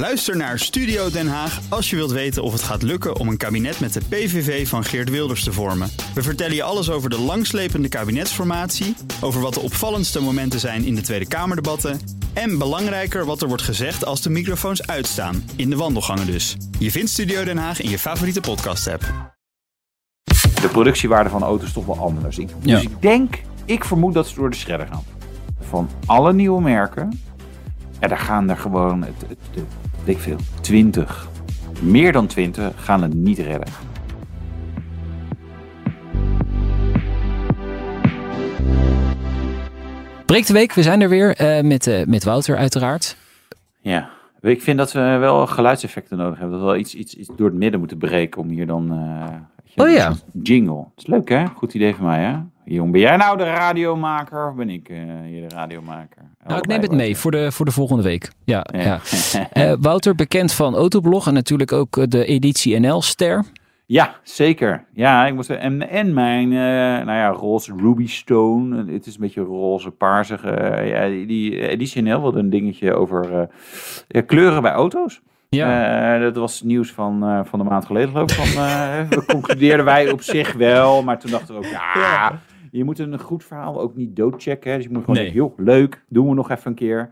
Luister naar Studio Den Haag als je wilt weten of het gaat lukken om een kabinet met de PVV van Geert Wilders te vormen. We vertellen je alles over de langslepende kabinetsformatie, over wat de opvallendste momenten zijn in de Tweede Kamerdebatten en belangrijker wat er wordt gezegd als de microfoons uitstaan, in de wandelgangen dus. Je vindt Studio Den Haag in je favoriete podcast-app. De productiewaarde van auto's is toch wel anders. Ik, Ja. Dus ik denk, ik vermoed dat ze door de shredder gaan. Van alle nieuwe merken, ja, daar gaan er gewoon, het, het, het, weet ik veel, 20, meer dan 20 gaan het niet redden. Breek de week, we zijn er weer eh, met, eh, met Wouter uiteraard. Ja, ik vind dat we wel geluidseffecten nodig hebben. Dat we wel iets, iets, iets door het midden moeten breken om hier dan... je, Oh ja. Jingle. Dat is leuk hè? Goed idee van mij hè? Jong, ben jij nou de radiomaker of ben ik eh, hier de radiomaker? Nou, ik neem het mee voor de, voor de volgende week. Ja, ja. Ja. Eh, Wouter, bekend van Autoblog en natuurlijk ook eh, de editie NL-ster. Ja, zeker. Ja, ik moest en, en mijn, nou ja, roze Ruby Stone. Het is een beetje roze, paarsig. eh, ja, die, editie NL wilde een dingetje over ja, kleuren bij auto's. Eh, dat was nieuws van, eh, van een maand geleden, geloof ik. Van, concludeerden wij op zich wel, maar toen dachten we ook, ja, je moet een goed verhaal ook niet doodchecken. hè. Dus je moet gewoon Nee. denken, joh, leuk, doen we nog even een keer.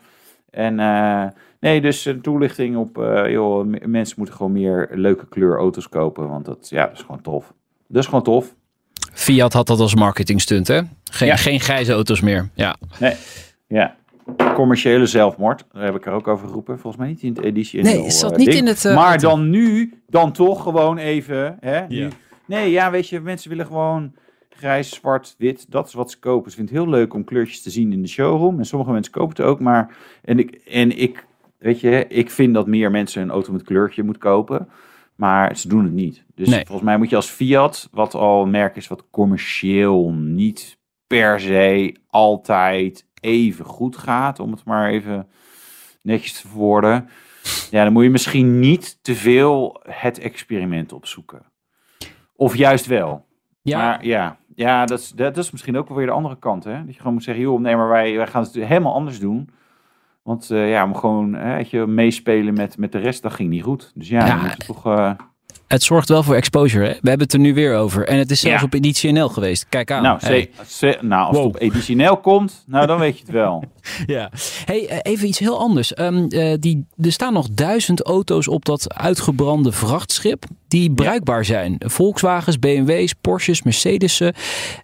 En eh, nee, dus een toelichting op, eh, joh, mensen moeten gewoon meer leuke kleurauto's kopen, want dat, ja, dat is gewoon tof. Dat is gewoon tof. Fiat had dat als marketingstunt, hè? Geen, Ja. geen grijze auto's meer. Ja. Nee, ja. Commerciële zelfmoord, daar heb ik er ook over geroepen. Volgens mij niet in het editie. Nee, is dat eh, niet ding. in het, eh, maar dan nu, dan toch gewoon even. Hè, nu. Nee, ja, weet je, mensen willen gewoon grijs, zwart, wit. Dat is wat ze kopen. Ze vinden het heel leuk om kleurtjes te zien in de showroom. En sommige mensen kopen het ook. Maar, en ik, en ik weet je, ik vind dat meer mensen een auto met kleurtje moeten kopen. Maar ze doen het niet. Dus Nee. volgens mij moet je als Fiat, wat al een merk is wat commercieel niet per se altijd even goed gaat, om het maar even netjes te verwoorden. Ja, dan moet je misschien niet te veel het experiment opzoeken. Of juist wel. Ja, Maar ja, ja dat, is, dat is misschien ook wel weer de andere kant. Hè? Dat je gewoon moet zeggen, joh, nee, maar wij, wij gaan het helemaal anders doen. Want eh, ja, om gewoon hè, weet je, meespelen met, met de rest, dat ging niet goed. Dus ja, Ja. moet je toch... eh, het zorgt wel voor exposure, hè? We hebben het er nu weer over. En het is zelfs Ja. op editie NL geweest. Kijk aan. nou, Hey. nou, als Wow. het op editioneel komt, nou, dan weet je het wel. Ja. Hey, eh, even iets heel anders. Ehm, eh, die, er staan nog duizend auto's op dat uitgebrande vrachtschip die bruikbaar zijn. Volkswagens, BMW's, Porsches, Mercedes'en.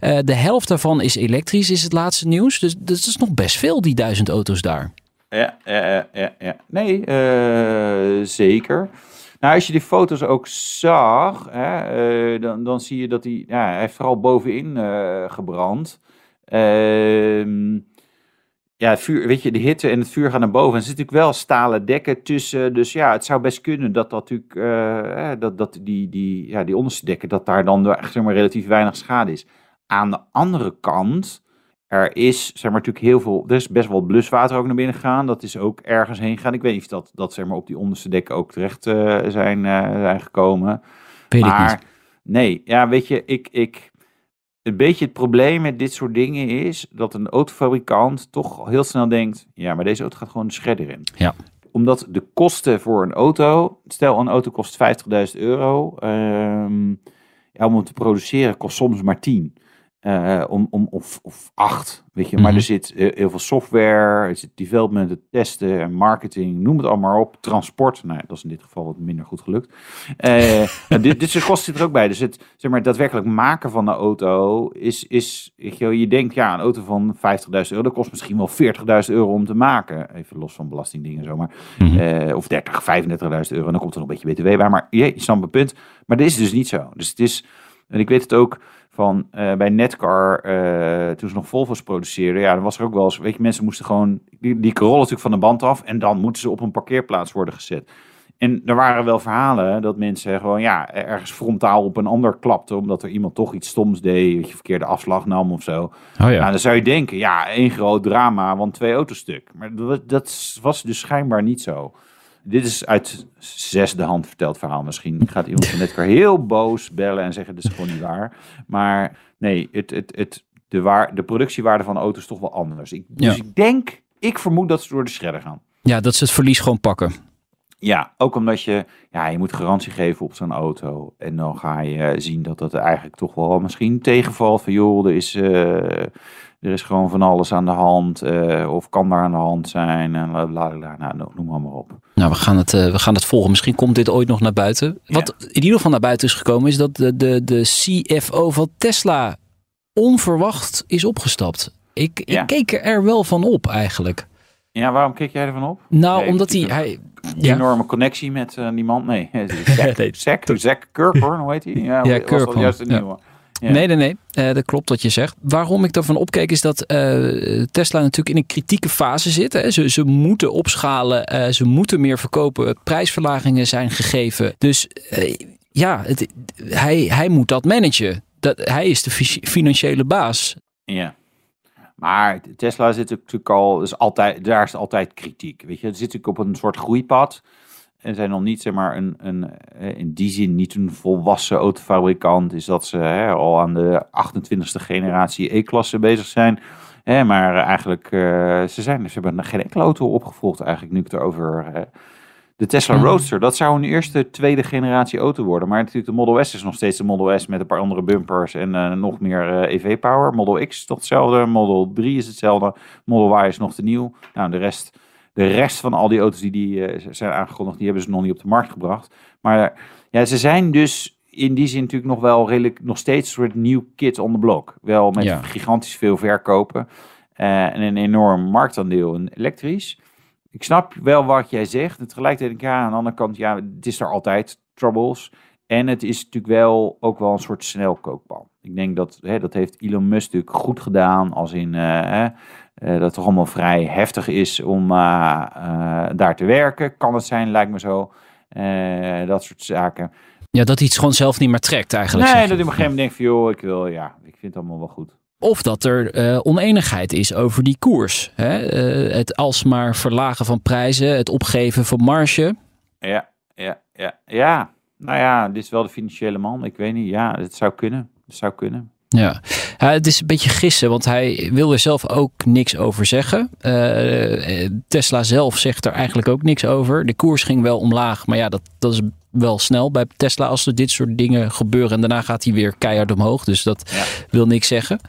Eh, de helft daarvan is elektrisch, is het laatste nieuws. Dus dat is nog best veel, die duizend auto's daar. Ja, ja, ja, ja. Nee, zeker. Nou, als je die foto's ook zag, hè, eh, dan, dan zie je dat hij, ja, hij heeft vooral bovenin eh, gebrand. Ehm, ja, vuur, weet je, de hitte en het vuur gaan naar boven. En er zitten natuurlijk wel stalen dekken tussen. Dus ja, het zou best kunnen dat dat natuurlijk, eh, dat, dat die, die, ja, die onderste dekken, dat daar dan zeg maar, relatief weinig schade is. Aan de andere kant, er is zeg maar natuurlijk heel veel, er is best wel bluswater ook naar binnen gegaan. Dat is ook ergens heen gegaan. Ik weet niet of dat, dat zeg maar op die onderste dekken ook terecht eh, zijn, eh, zijn gekomen. Weet ik maar niet. nee, ja, weet je, ik, ik, een beetje het probleem met dit soort dingen is dat een autofabrikant toch heel snel denkt, ja, maar deze auto gaat gewoon de shredder in. Ja. Omdat de kosten voor een auto, stel een auto kost 50.000 euro, ehm, ja, om hem te produceren kost soms maar 10. Eh, om, om, of, of acht, weet je. Maar Mhm. er zit eh, heel veel software, er zit development, het testen en marketing, noem het allemaal op. Transport, nou ja, dat is in dit geval wat minder goed gelukt. Eh, dit, dit soort kosten zit er ook bij. Dus het zeg maar, daadwerkelijk maken van de auto is, is weet je, je denkt, ja, een auto van 50.000 euro, dat kost misschien wel 40.000 euro om te maken. Even los van belastingdingen en zo, maar eh, of 30, 35.000 euro. En dan komt er nog een beetje BTW bij. Maar je, je snapt mijn punt. Maar dit is dus niet zo. Dus het is, en ik weet het ook van eh, bij Netcar, eh, toen ze nog Volvo's produceerden. Ja, dan was er ook wel eens, weet je, mensen moesten gewoon, die, die rollen natuurlijk van de band af. En dan moeten ze op een parkeerplaats worden gezet. En er waren wel verhalen dat mensen gewoon ja, ergens frontaal op een ander klapten. Omdat er iemand toch iets stoms deed. Weet je, verkeerde afslag nam of zo. Oh Nou, ja. dan zou je denken, ja, één groot drama, want twee auto's stuk. Maar dat, dat was dus schijnbaar niet zo. Dit is uit zesde hand verteld verhaal. Misschien gaat iemand van Netcar heel boos bellen en zeggen, dit is gewoon niet waar. Maar nee, het, het, het, de, waar, de productiewaarde van auto's is toch wel anders. Ik, dus Ja. ik denk, ik vermoed dat ze door de shredder gaan. ja, dat ze het verlies gewoon pakken. Ja, ook omdat je, ja, je moet garantie geven op zo'n auto. En dan ga je zien dat dat eigenlijk toch wel misschien tegenvalt. Van joh, er is, eh, er is gewoon van alles aan de hand. eh, of kan daar aan de hand zijn. En la, la, la, nou, noem maar, maar op. Nou, we gaan, het, eh, we gaan het volgen. Misschien komt dit ooit nog naar buiten. Wat in ieder geval naar buiten is gekomen, is dat de, de, de CFO van Tesla onverwacht is opgestapt. Ik, Ja. ik keek er wel van op eigenlijk. Ja, waarom kijk jij ervan op? Nou, Nee, omdat hij, hij ja, enorme connectie met eh, die man. Nee, Zack, Nee, Zack, Kirkhorn, hoe heet hij? Ja, was dat Kirkhorn, juist een ja. nieuwe. Ja. Nee, nee, nee. Eh, dat klopt wat je zegt. Waarom ik daarvan opkeek is dat eh, Tesla natuurlijk in een kritieke fase zit. Hè. Ze, ze moeten opschalen, eh, ze moeten meer verkopen. Prijsverlagingen zijn gegeven. Dus eh, ja, het, hij, hij moet dat managen. Dat, hij is de fi- financiële baas. Ja. Maar Tesla zit natuurlijk al, is altijd, daar is altijd kritiek. Weet je, het zit natuurlijk op een soort groeipad. En zijn nog niet, zeg maar, een, een, eh, in die zin niet een volwassen autofabrikant. Is dat ze hè, al aan de 28e generatie E-klasse bezig zijn. Hè, maar eigenlijk, eh, ze, zijn, ze hebben geen enkele auto opgevolgd eigenlijk, nu ik het erover... eh, de Tesla Mhm. Roadster, dat zou een eerste, tweede generatie auto worden. Maar natuurlijk de Model S is nog steeds de Model S met een paar andere bumpers en eh, nog meer eh, EV-power. Model X is toch hetzelfde, Model 3 is hetzelfde, Model Y is nog te nieuw. Nou, de rest, de rest van al die auto's die, die eh, zijn aangekondigd, die hebben ze nog niet op de markt gebracht. Maar ja, ze zijn dus in die zin natuurlijk nog wel redelijk, nog steeds een soort nieuw kid on the block. Wel met Ja. gigantisch veel verkopen en een enorm marktaandeel in elektrisch. Ik snap wel wat jij zegt. En tegelijkertijd ja, aan de andere kant, ja, het is er altijd troubles. En het is natuurlijk wel ook wel een soort snelkookpan. Ik denk dat, hè, dat heeft Elon Musk natuurlijk goed gedaan. Als in, eh, eh, dat het toch allemaal vrij heftig is om eh, daar te werken. Kan het zijn, lijkt me zo. Dat soort zaken. Ja, dat hij het gewoon zelf niet meer trekt eigenlijk. nee, dat je. ik op een gegeven moment denk van, joh, ik wil, ja, ik vind het allemaal wel goed. Of dat er eh, oneenigheid is over die koers. Hè? Eh, het alsmaar verlagen van prijzen, het opgeven van marge. Ja, ja, ja, ja. Nou ja, dit is wel de financiële man. Ik weet niet. Ja, het zou kunnen. Het zou kunnen. Ja. Ja, het is een beetje gissen, want hij wil er zelf ook niks over zeggen. Eh, Tesla zelf zegt er eigenlijk ook niks over. De koers ging wel omlaag, maar ja, dat, dat is wel snel bij Tesla als er dit soort dingen gebeuren. En daarna gaat hij weer keihard omhoog, dus dat Ja. wil niks zeggen.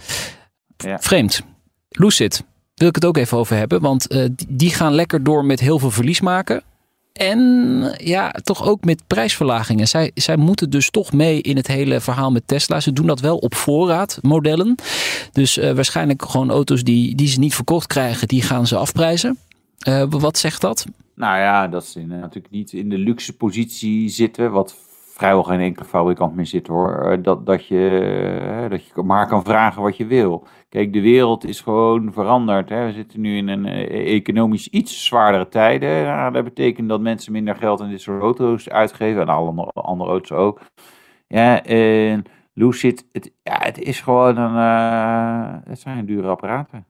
Ja. Vreemd. Lucid, wil ik het ook even over hebben, want eh, die- die gaan lekker door met heel veel verlies maken. En ja, toch ook met prijsverlagingen. Zij, zij moeten dus toch mee in het hele verhaal met Tesla. Ze doen dat wel op voorraad, modellen. Dus eh, waarschijnlijk gewoon auto's die, die ze niet verkocht krijgen, die gaan ze afprijzen. Eh, wat zegt dat? Nou ja, dat ze in, natuurlijk niet in de luxe positie zitten, wat vrijwel geen enkele fabrikant meer zit hoor. Eh, Dat, dat, je, eh, dat je maar kan vragen wat je wil. Kijk, de wereld is gewoon veranderd. Hè. We zitten nu in een eh, economisch iets zwaardere tijden. Nou, dat betekent dat mensen minder geld aan dit soort auto's uitgeven. En alle andere- auto's ook. Ja, en Lucid, het, ja, het is gewoon een, het zijn dure apparaten.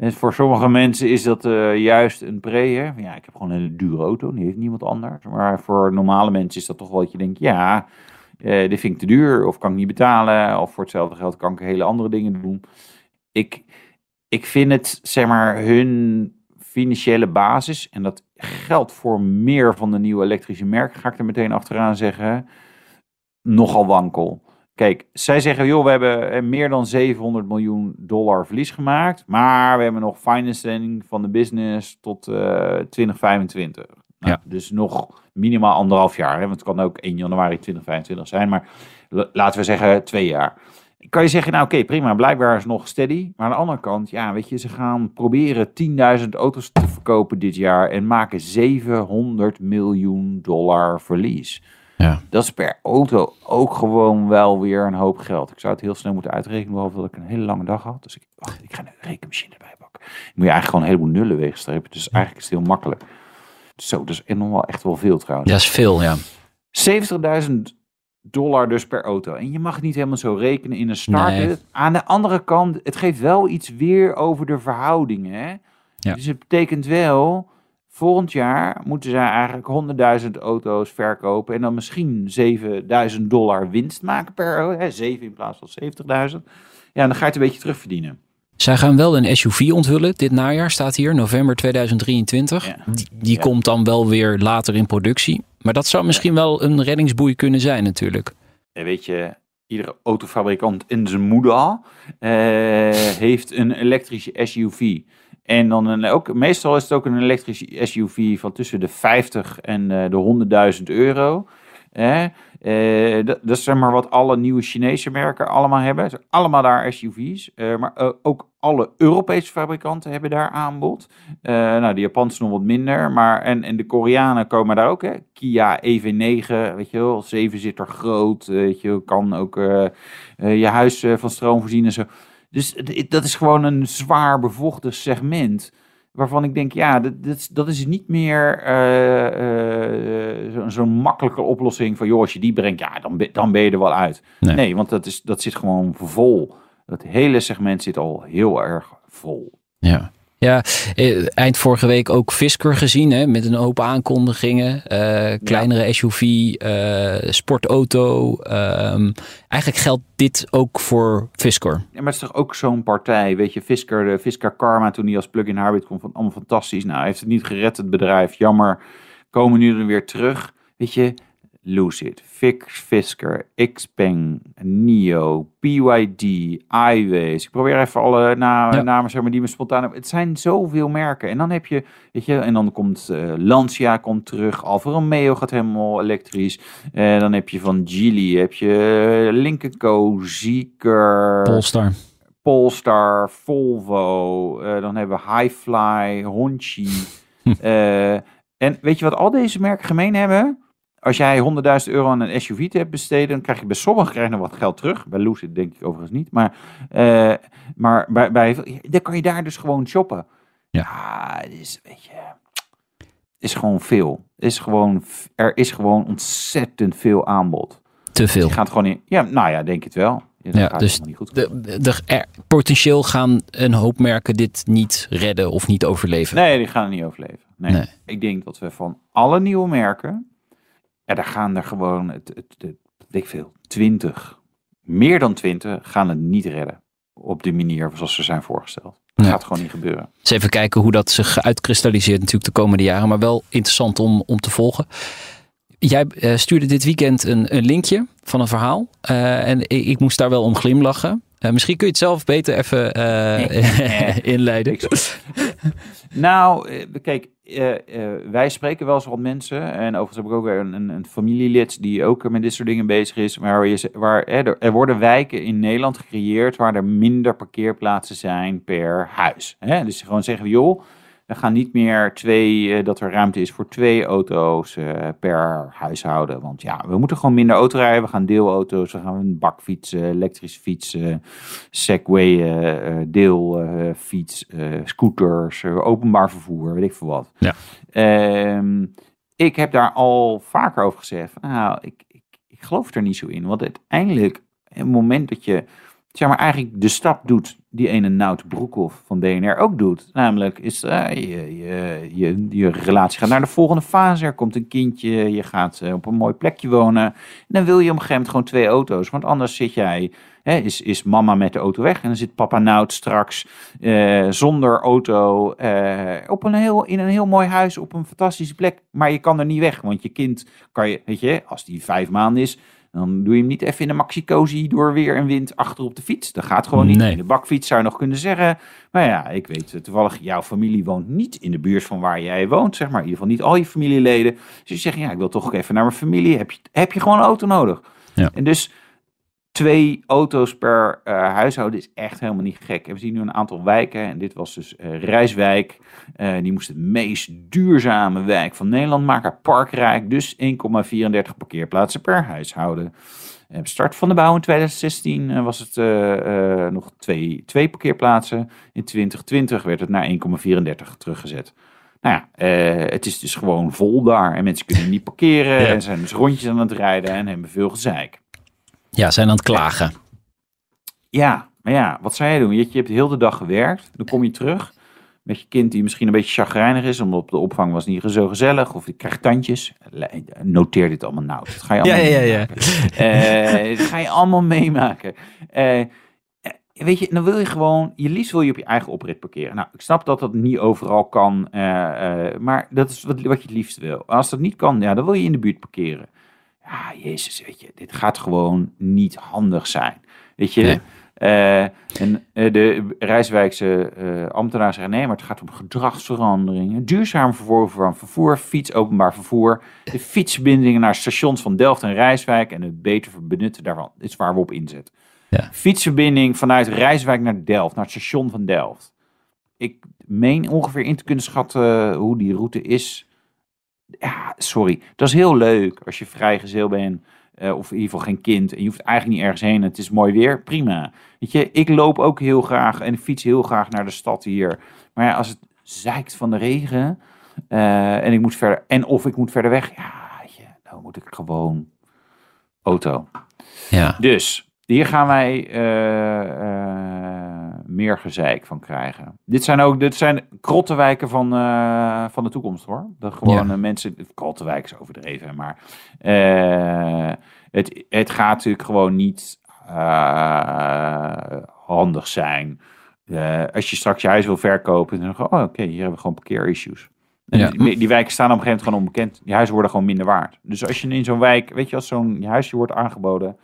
En voor sommige mensen is dat eh, juist een pre. Hè? Ja, ik heb gewoon een hele dure auto, die heeft niemand anders. Maar voor normale mensen is dat toch wel dat je denkt, ja, eh, dit vind ik te duur. Of kan ik niet betalen. Of voor hetzelfde geld kan ik hele andere dingen doen. Ik, ik vind het, zeg maar, hun financiële basis. En dat geldt voor meer van de nieuwe elektrische merken, ga ik er meteen achteraan zeggen. Nogal wankel. Kijk, zij zeggen, joh, we hebben eh, meer dan 700 miljoen dollar verlies gemaakt. Maar we hebben nog financing van de business tot eh 2025. Nou, Ja. Dus nog minimaal anderhalf jaar. Hè? Want het kan ook 1 januari 2025 zijn. Maar laten we zeggen twee jaar. Kan je zeggen, nou oké, prima, blijkbaar is het nog steady. Maar aan de andere kant, ja, weet je, ze gaan proberen 10.000 auto's te verkopen dit jaar. En maken 700 miljoen dollar verlies. Ja. Dat is per auto ook gewoon wel weer een hoop geld. Ik zou het heel snel moeten uitrekenen, behalve dat ik een hele lange dag had. Dus ik, ik ga een rekenmachine erbij pakken. Dan moet je eigenlijk gewoon een heleboel nullen weegstrepen. Dus eigenlijk is het heel makkelijk. Zo, dat is wel echt wel veel trouwens. Ja, is veel, ja. 70.000 dollar dus per auto. En je mag het niet helemaal zo rekenen in een start. Nee. Aan de andere kant, het geeft wel iets weer over de verhoudingen. Hè? Ja. Dus het betekent wel, volgend jaar moeten zij eigenlijk 100.000 auto's verkopen. En dan misschien 7.000 dollar winst maken per auto. Hè? 7 in plaats van 70.000. Ja, dan ga je het een beetje terugverdienen. Zij gaan wel een SUV onthullen dit najaar, staat hier, november 2023. Ja. Die, die Ja. komt dan wel weer later in productie. Maar dat zou misschien wel een reddingsboei kunnen zijn natuurlijk. En weet je, iedere autofabrikant in zijn moeder eh, heeft een elektrische SUV. En dan ook, meestal is het ook een elektrische SUV van tussen de 50 en eh, de 100.000 euro. Eh, dat, is zeg maar wat alle nieuwe Chinese merken allemaal hebben. Allemaal daar SUV's. Eh, maar eh, ook alle Europese fabrikanten hebben daar aanbod. Eh, nou, de Japanse nog wat minder. Maar, en, en de Koreanen komen daar ook. Kia EV9, weet je wel, zevenzitter groot. Weet je, kan ook je huis van stroom voorzien en zo. Dus dat is gewoon een zwaar bevochten segment. Waarvan ik denk, ja, dat, dat, is- dat is niet meer eh, eh, zo- zo'n makkelijke oplossing van, joh, als je die brengt, ja, dan, ben- dan ben je er wel uit. Nee. Nee, want dat, is, dat zit gewoon vol. Dat hele segment zit al heel erg vol. Ja. Ja, eh, eind vorige week ook Fisker gezien, hè, met een hoop aankondigingen. eh, kleinere SUV, eh, sportauto. ehm, eigenlijk geldt dit ook voor Fisker. Ja, maar het is toch ook zo'n partij, weet je, Fisker, de Fisker Karma, toen hij als plug-in hybrid kwam, van allemaal fantastisch. Nou, hij heeft het niet gered, het bedrijf, jammer. Komen nu er weer terug, weet je, Lucid, Fix, Fisker, Xpeng, NIO, BYD, iWays. Ik probeer even alle na Ja. namen, zeg maar, die me spontaan hebben. Het zijn zoveel merken. En dan heb je, weet je, en dan komt eh, Lancia komt terug, Alfa Romeo gaat helemaal elektrisch. Eh, dan heb je van Geely, heb je uh, Lynk Co, Zeekr, Polestar. Polestar, Volvo, eh, dan hebben we Highfly, Honchi. eh, en weet je wat al deze merken gemeen hebben? Als jij 100.000 euro aan een SUV hebt besteden, dan krijg je bij sommigen krijg je nog wat geld terug. Bij Lucid denk ik overigens niet. Maar, eh, maar bij, bij, dan kan je daar dus gewoon shoppen. Ja. Ja, het is, weet je, is gewoon veel. Is gewoon, er is gewoon ontzettend veel aanbod. Te veel. Je gaat gewoon in, ja, nou ja, denk het wel. Ja, dus niet goed. De, de, de- er- potentieel gaan een hoop merken dit niet redden of niet overleven. Nee, die gaan niet overleven. Nee. Nee. Ik denk dat we van alle nieuwe merken, ja, daar gaan er gewoon, het, het, het, weet ik veel, 20, meer dan 20 gaan het niet redden. Op de manier zoals ze zijn voorgesteld. Dat Ja. gaat gewoon niet gebeuren. Dus even kijken hoe dat zich uitkristalliseert natuurlijk de komende jaren. Maar wel interessant om, om te volgen. Jij eh, stuurde dit weekend een, een linkje van een verhaal. Eh, en ik, ik moest daar wel om glimlachen. Eh, misschien kun je het zelf beter even eh, inleiden. Nou, eh, kijk, wij spreken wel eens wat mensen. En overigens heb ik ook een, een, familielid die ook met dit soort dingen bezig is. Ze- waar er, worden wijken in Nederland gecreëerd waar er minder parkeerplaatsen zijn per huis. Dus gewoon zeggen, joh, er gaan niet meer twee, eh, dat er ruimte is voor twee auto's eh, per huishouden. Want ja, we moeten gewoon minder auto rijden. We gaan deelauto's, we gaan een bakfietsen, elektrische fietsen, Segway, eh, deelfiets, scooters, openbaar vervoer, weet ik veel wat. Ja. Ehm, ik heb daar al vaker over gezegd, nou, ik, ik, ik geloof er niet zo in. Want uiteindelijk, het moment dat je, zeg maar, eigenlijk de stap doet die ene Nout Broekhoff van BNR ook doet. Namelijk, is, eh, je, je, je, je relatie gaat naar de volgende fase. Er komt een kindje, je gaat eh, op een mooi plekje wonen. En dan wil je op een gewoon twee auto's. Want anders zit jij, hè, is, is mama met de auto weg. En dan zit papa Nout straks eh, zonder auto op een heel, in een heel mooi huis op een fantastische plek. Maar je kan er niet weg, want je kind kan je, weet je, als die vijf maanden is, dan doe je hem niet even in een maxi-cozy door weer en wind achter op de fiets. Dat gaat gewoon niet. Nee. In de bakfiets zou je nog kunnen zeggen. Maar ja, ik weet toevallig, jouw familie woont niet in de buurt van waar jij woont, zeg maar. In ieder geval niet al je familieleden. Dus je zegt, ja, ik wil toch even naar mijn familie. Heb je, heb je gewoon een auto nodig? Ja. En dus twee auto's per eh, huishouden is echt helemaal niet gek. En we zien nu een aantal wijken. En dit was dus eh Rijswijk. Eh, die moest het meest duurzame wijk van Nederland maken. Parkrijk. Dus 1,34 parkeerplaatsen per huishouden. Start van de bouw in 2016 eh, was het nog twee, twee parkeerplaatsen. In 2020 werd het naar 1,34 teruggezet. Nou ja, het is dus gewoon vol daar. En mensen kunnen niet parkeren. Ja. En zijn dus rondjes aan het rijden en hebben veel gezeik. Ja, zijn aan het klagen. Ja, maar ja, wat zou jij doen? Je, je hebt heel de dag gewerkt. Dan kom je terug met je kind die misschien een beetje chagrijnig is. Omdat op de opvang was niet zo gezellig. Of je krijgt tandjes. Noteer dit allemaal nou. Dat ga je allemaal Ja, ja, ja. meemaken. Eh, dat ga je allemaal meemaken. Eh, weet je, dan wil je gewoon, je liefst wil je op je eigen oprit parkeren. Nou, ik snap dat dat niet overal kan, eh, maar dat is wat, wat je het liefst wil. Als dat niet kan, ja, dan wil je in de buurt parkeren. Ja, jezus, weet je, dit gaat gewoon niet handig zijn. Weet je, Nee. Eh, en eh, de Rijswijkse eh ambtenaar zeggen, nee, maar het gaat om gedragsveranderingen. Duurzaam vervoer van vervoer, fiets, openbaar vervoer. De fietsverbindingen naar stations van Delft en Rijswijk en het beter benutten daarvan. Dit is waar we op inzetten. Ja. Fietsverbinding vanuit Rijswijk naar Delft, naar het station van Delft. Ik meen ongeveer in te kunnen schatten hoe die route is. Ja, sorry. Dat is heel leuk als je vrijgezel bent. eh, of in ieder geval geen kind. En je hoeft eigenlijk niet ergens heen. Het is mooi weer. Prima. Weet je, ik loop ook heel graag en fiets heel graag naar de stad hier. Maar ja, als het zeikt van de regen. eh, en ik moet verder. En of ik moet verder weg. Ja, weet je, dan moet ik gewoon auto. Ja. Dus hier gaan wij eh, meer gezeik van krijgen. Dit zijn ook dit zijn krottenwijken van, eh, van de toekomst hoor. Dat gewoon Ja. mensen. Krottenwijk is overdreven, maar eh, het, het gaat natuurlijk gewoon niet eh, handig zijn. Als je straks je huis wil verkopen, dan gewoon, oh, oké, hier hebben we gewoon parkeerissues. Ja. die, die wijken staan op een gegeven moment gewoon onbekend. Die huizen worden gewoon minder waard. Dus als je in zo'n wijk, weet je, als zo'n je huisje wordt aangeboden,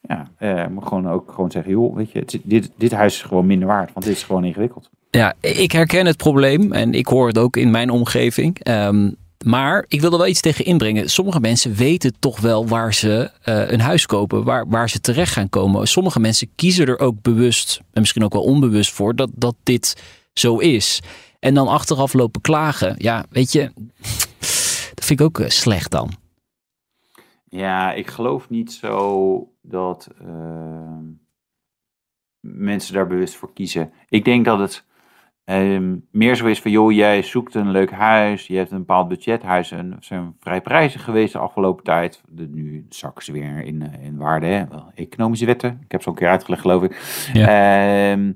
ja, eh, moet gewoon ook gewoon zeggen, joh, weet je, het, dit, dit huis is gewoon minder waard, want dit is gewoon ingewikkeld. Ja, ik herken het probleem en ik hoor het ook in mijn omgeving. Ehm, maar ik wil er wel iets tegen inbrengen. Sommige mensen weten toch wel waar ze eh, een huis kopen, waar, waar ze terecht gaan komen. Sommige mensen kiezen er ook bewust en misschien ook wel onbewust voor dat, dat dit zo is. En dan achteraf lopen klagen. Ja, weet je, dat vind ik ook eh, slecht dan. Ja, ik geloof niet zo dat ehm, mensen daar bewust voor kiezen. Ik denk dat het ehm, meer zo is van, joh, jij zoekt een leuk huis, je hebt een bepaald budget. Huizen zijn vrij prijzig geweest de afgelopen tijd. De, nu zakken ze weer in, eh, in waarde, hè? Wel, economische wetten. Ik heb ze al een keer uitgelegd, geloof ik. Ja. Ehm,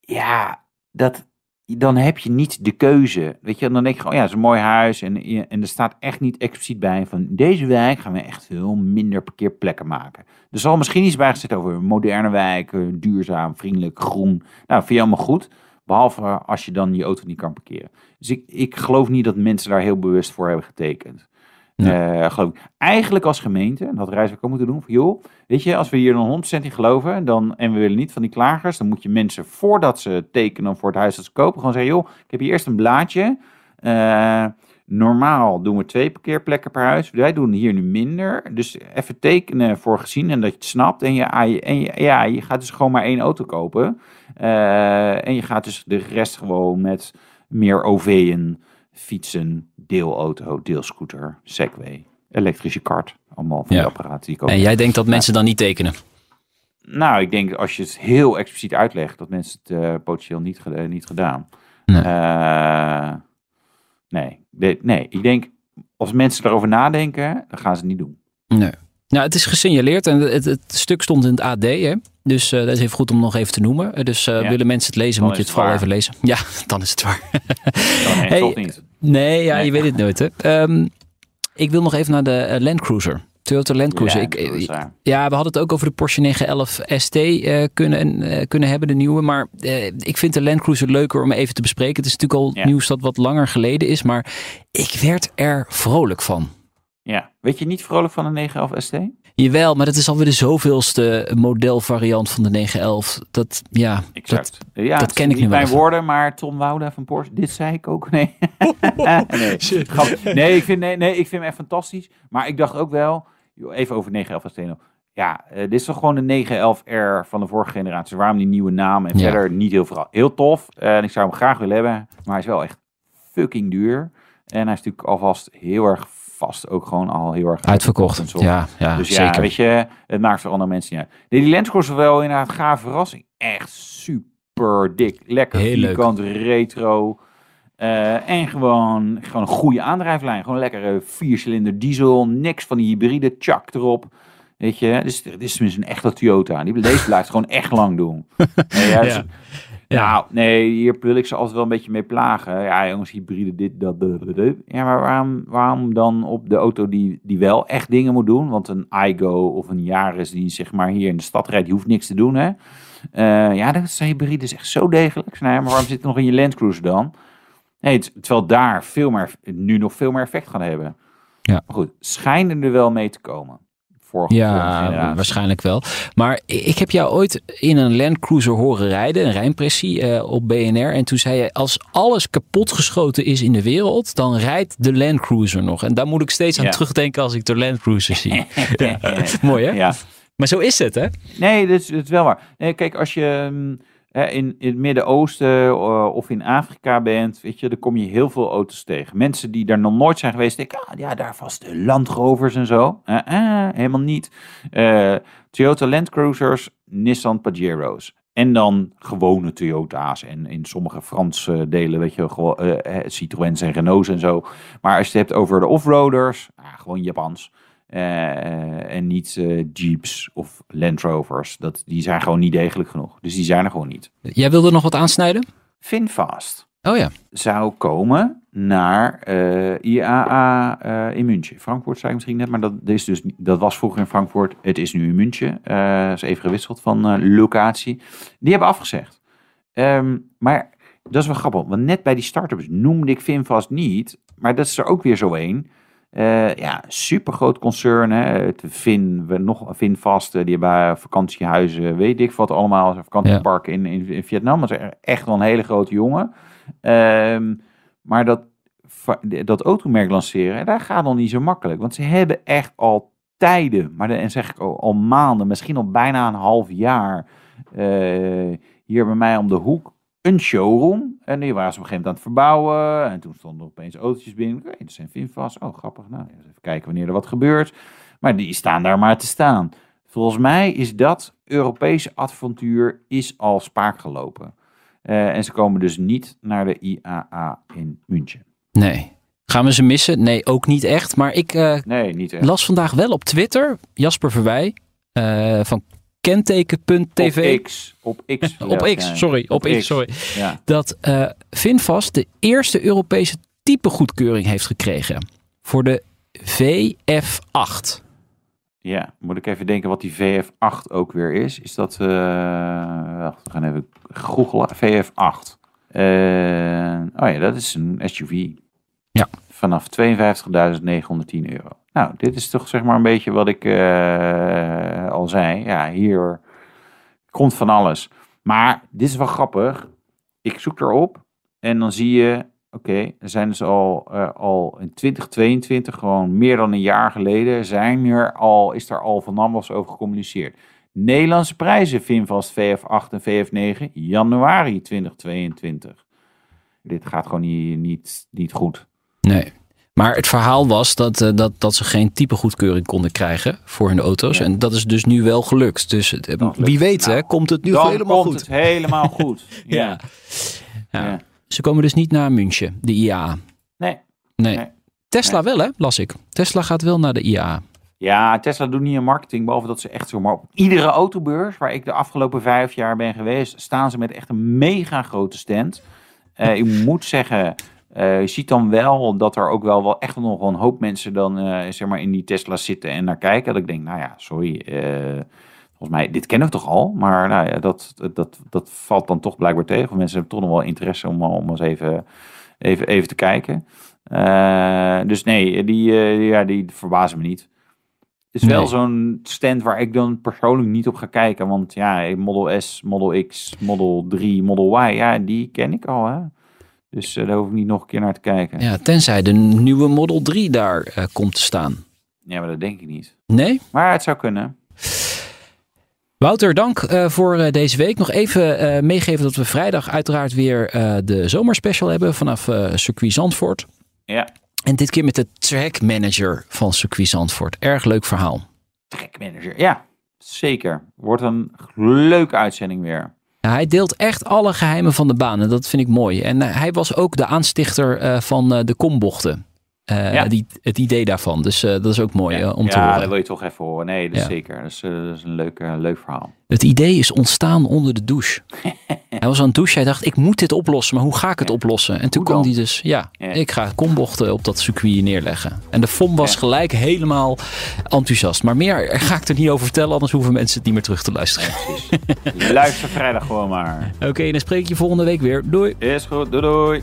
ja, dat, dan heb je niet de keuze. Weet je, dan denk je gewoon, ja, het is een mooi huis. En, en er staat echt niet expliciet bij van deze wijk gaan we echt veel minder parkeerplekken maken. Er zal misschien iets bij gezet over moderne wijken, duurzaam, vriendelijk, groen. Nou, vind je allemaal goed. Behalve als je dan je auto niet kan parkeren. Dus ik, ik geloof niet dat mensen daar heel bewust voor hebben getekend. Eh, geloof. Eigenlijk als gemeente, en dat Rijswijk ook moeten doen, van joh, weet je, als we hier dan 100% in geloven, dan, en we willen niet van die klagers, dan moet je mensen, voordat ze tekenen voor het huis dat ze kopen, gewoon zeggen, joh, ik heb hier eerst een blaadje. Eh, normaal doen we twee parkeerplekken per huis. Wij doen hier nu minder. Dus even tekenen voor gezien en dat je het snapt. En, je, je- en je, ja, je gaat dus gewoon maar één auto kopen. Eh, en je gaat dus de rest gewoon met meer OV'en, fietsen, deelauto, deelscooter, segway, elektrische kart. Allemaal van Ja. die apparaten die ik En jij denkt dat mensen dan niet tekenen? Nou, ik denk als je het heel expliciet uitlegt, dat mensen het eh, potentieel niet, geda- niet gedaan. Nee. Eh, nee. De- nee, ik denk als mensen erover nadenken, dan gaan ze het niet doen. Nee. Nou, het is gesignaleerd en het, het stuk stond in het AD. Hè? Dus eh, dat is even goed om nog even te noemen. Eh, Dus eh, Ja. willen mensen het lezen, Dan moet je het het vooral even lezen. Ja, dan is het waar. Dan Hey, niet. Nee, ja, Nee. je weet het nooit. Hè. Ehm, ik wil nog even naar de eh, Land Cruiser. Toyota Land Cruiser. Ja, ik, eh, ja, we hadden het ook over de Porsche 911 ST eh, kunnen, eh, kunnen hebben, de nieuwe. Maar ik vind de Land Cruiser leuker om even te bespreken. Het is natuurlijk al Ja. nieuws dat wat langer geleden is. Maar ik werd er vrolijk van. ja. Weet je niet vrolijk van een 911 ST? Jawel, maar dat is alweer de zoveelste modelvariant van de 911. Dat, ja, Exact. ja, het ken ik nu niet wel mijn even. woorden, maar Tom Wouda van Porsche. Dit zei ik ook. Nee. nee. Nee, ik vind, nee, nee, ik vind hem echt fantastisch. Maar ik dacht ook wel, even over 911 ST nog. Ja, eh, dit is toch gewoon de 911R van de vorige generatie. Waarom die nieuwe naam en Ja. verder niet heel veel. Heel tof. Eh, en ik zou hem graag willen hebben. Maar hij is wel echt fucking duur. En hij is natuurlijk alvast heel erg vast. Ook gewoon al heel erg en uitverkocht. zo. Ja, ja Dus ja, zeker. weet je, het maakt voor andere mensen niet uit. Nee, die Land Cruiser wel inderdaad gaaf verrassing. Echt super dik. Lekker Heel leuk. vierkant, retro. Eh, en gewoon, gewoon een goede aandrijflijn. Gewoon lekker eh, viercilinder diesel. Niks van die hybride chak erop. Weet je, dus dit is tenminste een echte Toyota. Die, deze blijft gewoon echt lang doen. Ja, Ja. Nou, nee, hier wil ik ze altijd wel een beetje mee plagen. Ja, jongens, hybride dit, dat, dat. Ja, maar waarom, waarom dan op de auto die, die wel echt dingen moet doen? Want een iGo of een Yaris die zeg maar hier in de stad rijdt, die hoeft niks te doen, hè? Eh, ja, dat zijn hybride is echt zo degelijk. Nee, maar waarom zit het nog in je Land Cruiser dan? Nee, het- terwijl daar veel meer, nu nog veel meer effect gaan hebben. Ja. Maar goed, schijnen er wel mee te komen. Vorige Ja, generatie. waarschijnlijk wel. Maar ik heb jou ooit in een Land Cruiser horen rijden, een rijimpressie eh, op BNR. En toen zei je, als alles kapotgeschoten is in de wereld, dan rijdt de Land Cruiser nog. En daar moet ik steeds aan Ja. terugdenken als ik de Land Cruiser zie. Mooi hè? Ja. Maar zo is het hè? Nee, dat is, dat is wel waar. Nee, kijk, als je mm, in, het Midden-Oosten eh, of in Afrika bent, weet je, dan kom je heel veel auto's tegen. Mensen die daar nog nooit zijn geweest, denken, ah, ja, daar vast de Land Rovers en zo. Eh, eh, helemaal niet. Toyota Land Cruisers, Nissan Pajero's. En dan gewone Toyota's en in sommige Franse delen, weet je, gewoon Citroëns en Renaults en zo. Maar als je het hebt over de offroaders, ah, gewoon Japans. Eh, en niet eh, Jeeps of Land Rovers. Dat, die zijn gewoon niet degelijk genoeg. Dus die zijn er gewoon niet. Jij wilde nog wat aansnijden? Finfast Oh ja. zou komen naar eh, IAA eh, in München. Frankfurt zei ik misschien net, maar dat, is dus, dat was vroeger in Frankfurt. Het is nu in München. Eh is even gewisseld van eh, locatie. Die hebben afgezegd. Ehm, maar dat is wel grappig, want net bij die start-ups noemde ik Finfast niet. Maar dat is er ook weer zo een. Eh, ja, supergroot concern. Hè. Het Fin, we- nog Finfast, eh, die hebben vakantiehuizen, weet ik wat allemaal. Een vakantiepark in, in, in Vietnam. Dat is echt wel een hele grote jongen. Ehm, maar dat, dat automerk lanceren, daar gaat nog niet zo makkelijk. Want ze hebben echt al tijden, maar dan zeg ik al, al maanden, misschien al bijna een half jaar, eh, hier bij mij om de hoek, een showroom. En die waren ze op een gegeven moment aan het verbouwen. En toen stonden er opeens autootjes binnen. Oké, dat zijn Finfast. Oh, grappig. Nou, even kijken wanneer er wat gebeurt. Maar die staan daar maar te staan. Volgens mij is dat Europese avontuur is al spaak gelopen. Eh, en ze komen dus niet naar de IAA in München. Nee. Gaan we ze missen? Nee, ook niet echt. Maar ik eh, Nee, niet echt. las vandaag wel op Twitter, Jasper Verwij, eh, van kenteken.tv. Op X. Op X. Op sorry. Op, X, sorry. Ja. Dat eh Finfast de eerste Europese typegoedkeuring heeft gekregen. Voor de VF8. ja, moet ik even denken wat die VF8 ook weer is. Is dat... eh, wacht, we gaan even googelen. VF8. Eh, oh ja, dat is een SUV. Ja. Vanaf 52.910 euro. Nou, dit is toch zeg maar een beetje wat ik eh, al zei. Ja, hier komt van alles. Maar dit is wel grappig. Ik zoek erop en dan zie je, oké, er zijn dus al, eh, al in 2022, gewoon meer dan een jaar geleden, zijn er al, is er al van alles over gecommuniceerd. Nederlandse prijzen, Finvast VF8 en VF9, januari 2022. Dit gaat gewoon niet, niet, niet goed. Nee. Maar het verhaal was dat, eh, dat, dat ze geen typegoedkeuring konden krijgen voor hun auto's. Ja. En dat is dus nu wel gelukt. Dus eh, Dat wie lukt. weet hè, Nou, komt het nu Dan helemaal komt goed. het helemaal goed. Ja. ja. Ze komen dus niet naar München, de IAA. Nee. Nee. Nee. Tesla wel hè, las ik. Tesla gaat wel naar de IAA. Ja, Tesla doet niet aan marketing, behalve dat ze echt zomaar op iedere autobeurs waar ik de afgelopen vijf jaar ben geweest, staan ze met echt een mega grote stand. Eh, ik moet zeggen, eh, je ziet dan wel dat er ook wel, wel echt nog wel een hoop mensen dan eh, zeg maar in die Tesla zitten en naar kijken. Dat ik denk, nou ja, sorry, eh, volgens mij, dit kennen we toch al? Maar nou ja, dat, dat, dat valt dan toch blijkbaar tegen. Want Mensen hebben toch nog wel interesse om, om eens even, even, even te kijken. Dus nee, die, ja, die verbazen me niet. Het is wel Nee. zo'n stand waar ik dan persoonlijk niet op ga kijken. Want ja, Model S, Model X, Model 3, Model Y, ja, die ken ik al. Hè? Dus eh, daar hoef ik niet nog een keer naar te kijken. Ja, Ja, tenzij de nieuwe Model 3 daar eh, komt te staan. maar dat denk ik niet. Nee? Maar het zou kunnen. Wouter, dank eh, voor deze week. Nog even meegeven dat we vrijdag uiteraard weer de zomerspecial hebben vanaf circuit Zandvoort. Ja, En dit keer met de track manager van circuit Zandvoort. Erg leuk verhaal. track manager. Ja, zeker. Wordt een leuke uitzending weer. Ja, hij deelt echt alle geheimen van de baan en dat vind ik mooi. En eh, hij was ook de aanstichter eh, van eh, de kombochten. Ja. die, het idee daarvan. Dus dat is ook mooi om te ja, horen. dat wil je toch even horen. Nee, dat is Ja. zeker. Dat is, dat is een leuk, leuk verhaal. Het idee is ontstaan onder de douche. hij was aan het douchen. Hij dacht, ik moet dit oplossen. Maar hoe ga ik het Ja. oplossen? En toen kwam hij dus, ja, Ja. ik ga kombochten op dat circuit neerleggen. En de FOM was gelijk helemaal enthousiast. Maar meer ga ik er niet over vertellen. Anders hoeven mensen het niet meer terug te luisteren. Luister vrijdag gewoon maar. Oké, dan spreek ik je volgende week weer. Doei. Is goed. Doei doei.